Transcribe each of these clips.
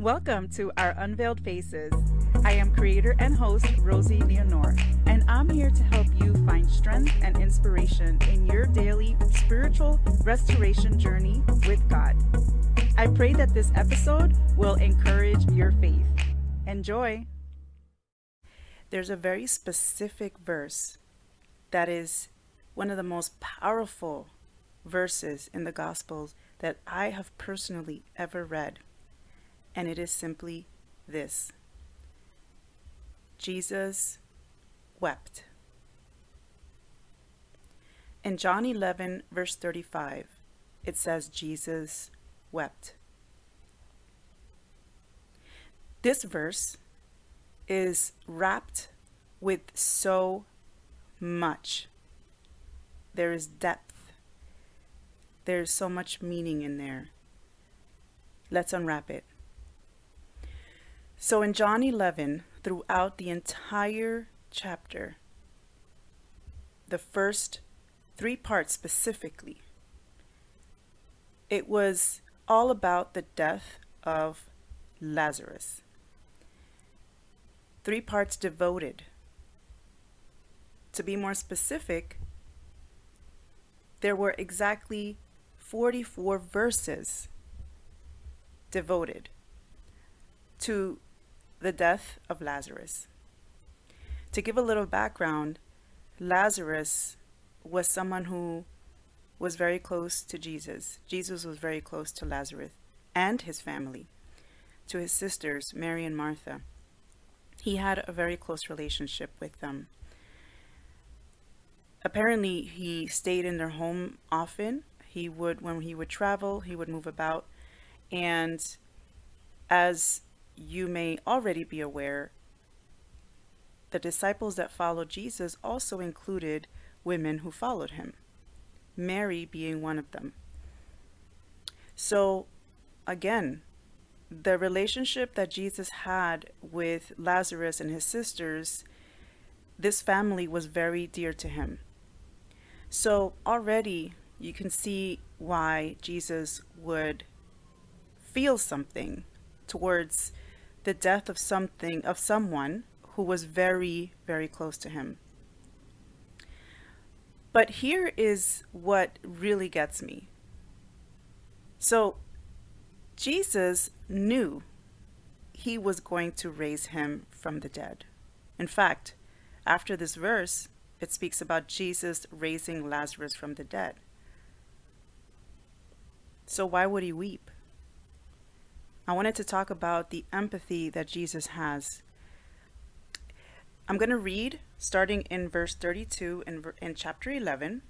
Welcome to our Unveiled Faces. I am creator and host Rosie Leonore, and I'm here to help you find strength and inspiration in your daily spiritual restoration journey with God. I pray that this episode will encourage your faith. Enjoy. There's a very specific verse that is one of the most powerful verses in the Gospels that I have personally ever read. And it is simply this Jesus wept. In John 11, verse 35, it says, Jesus wept. This verse is wrapped with so much. There is depth. There's so much meaning in there. Let's unwrap it. So in John 11, throughout the entire chapter, the first three parts specifically, it was all about the death of Lazarus. Three parts devoted. To be more specific, there were exactly 44 verses devoted to the death of Lazarus. To give a little background, Lazarus was someone who was very close to Jesus. Jesus was very close to Lazarus and his family, to his sisters, Mary and Martha. He had a very close relationship with them. Apparently, he stayed in their home often. He would, when he would travel, he would move about. And as you may already be aware, the disciples that followed Jesus also included women who followed him, Mary being one of them. So, again, the relationship that Jesus had with Lazarus and his sisters, this family was very dear to him. So, already you can see why Jesus would feel something towards the death of something, of someone who was very, very close to him. But here is what really gets me. So, Jesus knew he was going to raise him from the dead. In fact, after this verse, it speaks about Jesus raising Lazarus from the dead. So, why would he weep? I wanted to talk about the empathy that Jesus has. I'm going to read starting in verse 32 in, in chapter 11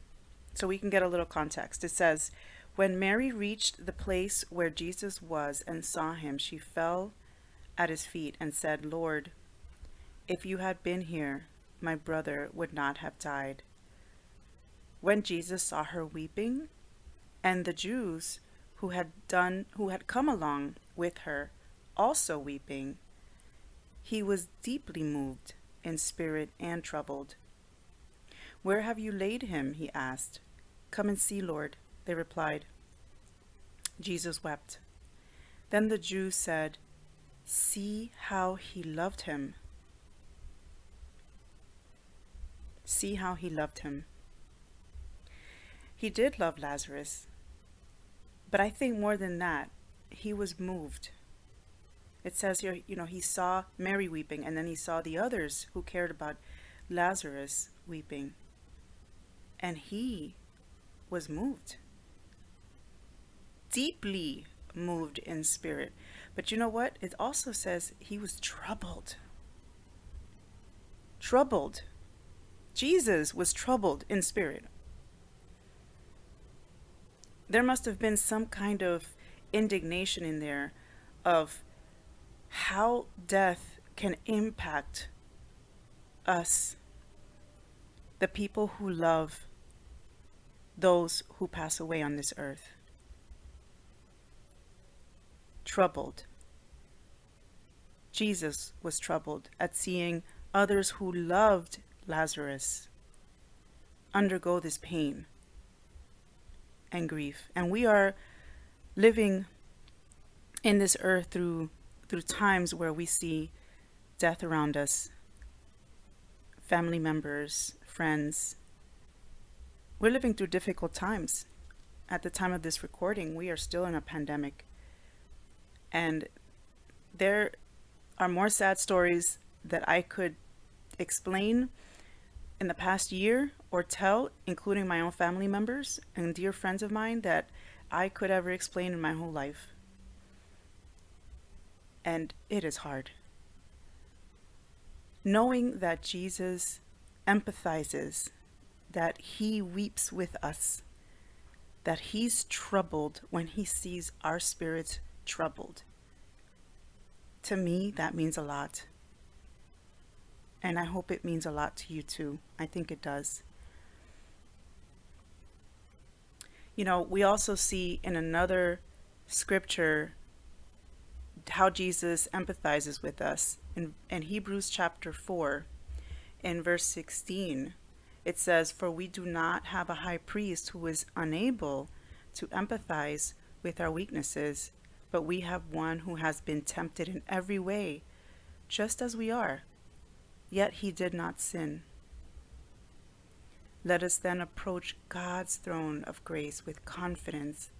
so we can get a little context. It says, When Mary reached the place where Jesus was and saw him, she fell at his feet and said, Lord, if you had been here, my brother would not have died. When Jesus saw her weeping, and the Jews who had done who had come along with her also weeping he was deeply moved in spirit and troubled. Where have you laid him? he asked. Come and see lord they replied. Jesus wept. Then the jews said see how he loved him. See how he loved him. He did love lazarus but I think more than that, he was moved. It says here, you know, he saw Mary weeping, and then he saw the others who cared about Lazarus weeping. And he was moved. Deeply moved in spirit. But you know what? It also says he was troubled. Troubled. Jesus was troubled in spirit there must have been some kind of indignation in there of how death can impact us, the people who love those who pass away on this earth. Troubled. Jesus was troubled at seeing others who loved Lazarus undergo this pain and grief. And we are living in this earth through through times where we see death around us, family members, friends. We're living through difficult times. At the time of this recording, we are still in a pandemic. And there are more sad stories that I could explain in the past year or tell, including my own family members and dear friends of mine, that I could ever explain in my whole life. And it is hard. Knowing that Jesus empathizes, that he weeps with us, that he's troubled when he sees our spirits troubled. To me, that means a lot. And I hope it means a lot to you too. I think it does. You know, we also see in another scripture how Jesus empathizes with us. In, in Hebrews chapter 4, in verse 16, it says, For we do not have a high priest who is unable to empathize with our weaknesses, but we have one who has been tempted in every way, just as we are, yet he did not sin. Let us then approach God's throne of grace with confidence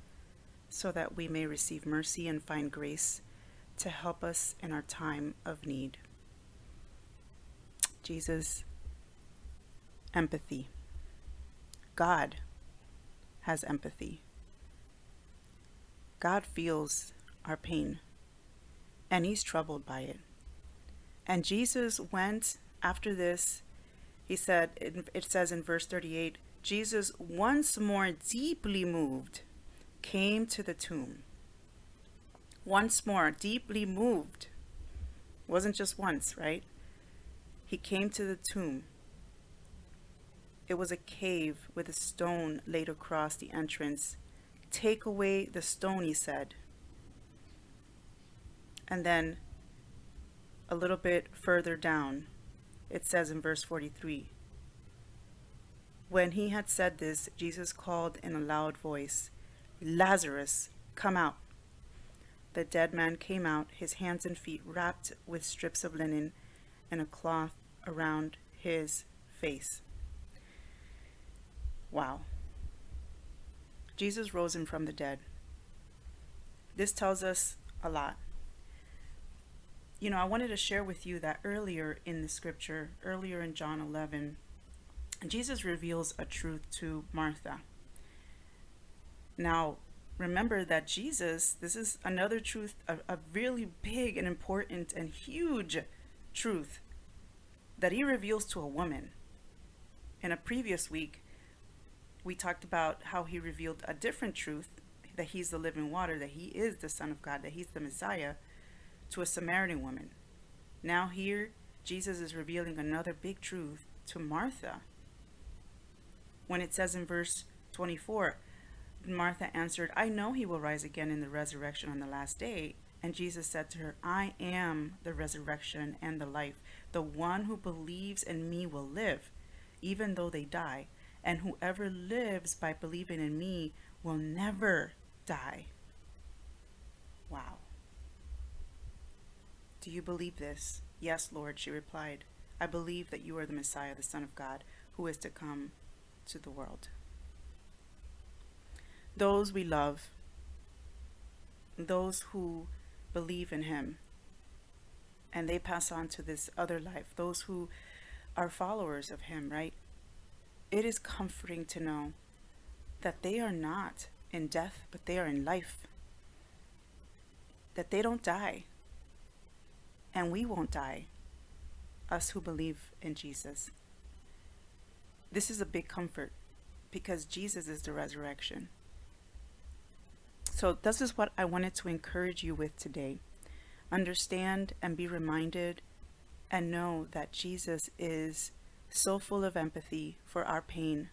so that we may receive mercy and find grace to help us in our time of need. Jesus, empathy. God has empathy. God feels our pain and he's troubled by it. And Jesus went after this, he said, it says in verse 38, Jesus, once more deeply moved, came to the tomb. Once more, deeply moved. Wasn't just once, right? He came to the tomb. It was a cave with a stone laid across the entrance. Take away the stone, he said. And then a little bit further down, it says in verse 43 When he had said this, Jesus called in a loud voice, Lazarus, come out. The dead man came out, his hands and feet wrapped with strips of linen and a cloth around his face. Wow. Jesus rose him from the dead. This tells us a lot you know, I wanted to share with you that earlier in the scripture, earlier in John 11, Jesus reveals a truth to Martha. Now, remember that Jesus, this is another truth, a, a really big and important and huge truth that he reveals to a woman. In a previous week, we talked about how he revealed a different truth that he's the living water, that he is the Son of God, that he's the Messiah to a Samaritan woman. Now, here, Jesus is revealing another big truth to Martha. When it says in verse 24, Martha answered, I know he will rise again in the resurrection on the last day. And Jesus said to her, I am the resurrection and the life. The one who believes in me will live, even though they die. And whoever lives by believing in me will never die. Wow. Do you believe this? Yes, Lord, she replied. I believe that you are the Messiah, the Son of God, who is to come to the world. Those we love, those who believe in him, and they pass on to this other life, those who are followers of him, right? It is comforting to know that they are not in death, but they are in life. That they don't die, and we won't die, us who believe in Jesus. This is a big comfort because Jesus is the resurrection. So, this is what I wanted to encourage you with today. Understand and be reminded and know that Jesus is so full of empathy for our pain.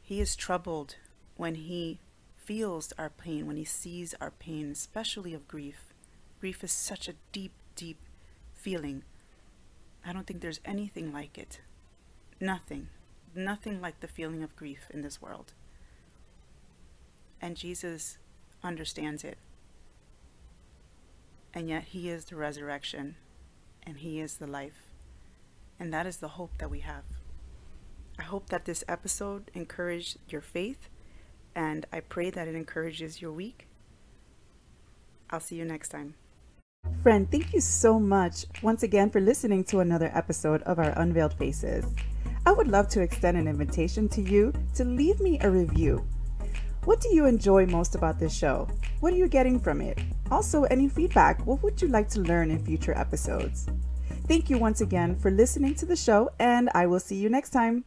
He is troubled when he feels our pain, when he sees our pain, especially of grief. Grief is such a deep, deep feeling. I don't think there's anything like it. Nothing. Nothing like the feeling of grief in this world. And Jesus understands it. and yet He is the resurrection and He is the life. And that is the hope that we have. I hope that this episode encouraged your faith, and I pray that it encourages your week. I'll see you next time. Friend, thank you so much once again for listening to another episode of our Unveiled Faces. I would love to extend an invitation to you to leave me a review. What do you enjoy most about this show? What are you getting from it? Also, any feedback? What would you like to learn in future episodes? Thank you once again for listening to the show, and I will see you next time.